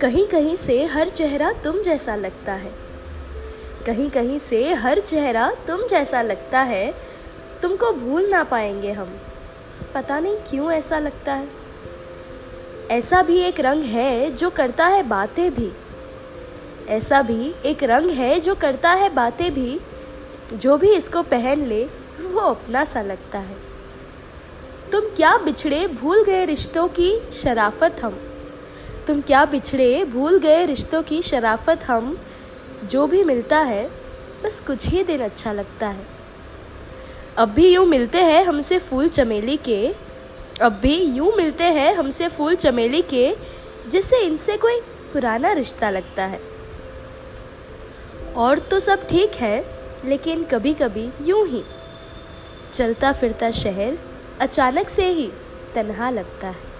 कहीं कहीं से हर चेहरा तुम जैसा लगता है। कहीं कहीं से हर चेहरा तुम जैसा लगता है। तुमको भूल ना पाएँगे हम। पता नहीं क्यों ऐसा लगता है। ऐसा भी एक रंग है जो करता है बातें भी। ऐसा भी एक रंग है जो करता है बातें भी। जो भी इसको पहन ले, वो अपना सा लगता है। तुम क्या बिछड़े भूल गए रिश्तों की शराफत हम। तुम क्या बिछड़े? भूल गए रिश्तों की शराफत हम। जो भी मिलता है, बस कुछ ही दिन अच्छा लगता है। अब भी यूँ मिलते हैं हमसे फूल चमेली के। अब भी यूँ मिलते हैं हमसे फूल चमेली के, जिससे इनसे कोई पुराना रिश्ता लगता है। और तो सब ठीक है, लेकिन कभी कभी यूँ ही। चलता फिरता शहर अचानक से ही तन्हा लगता है।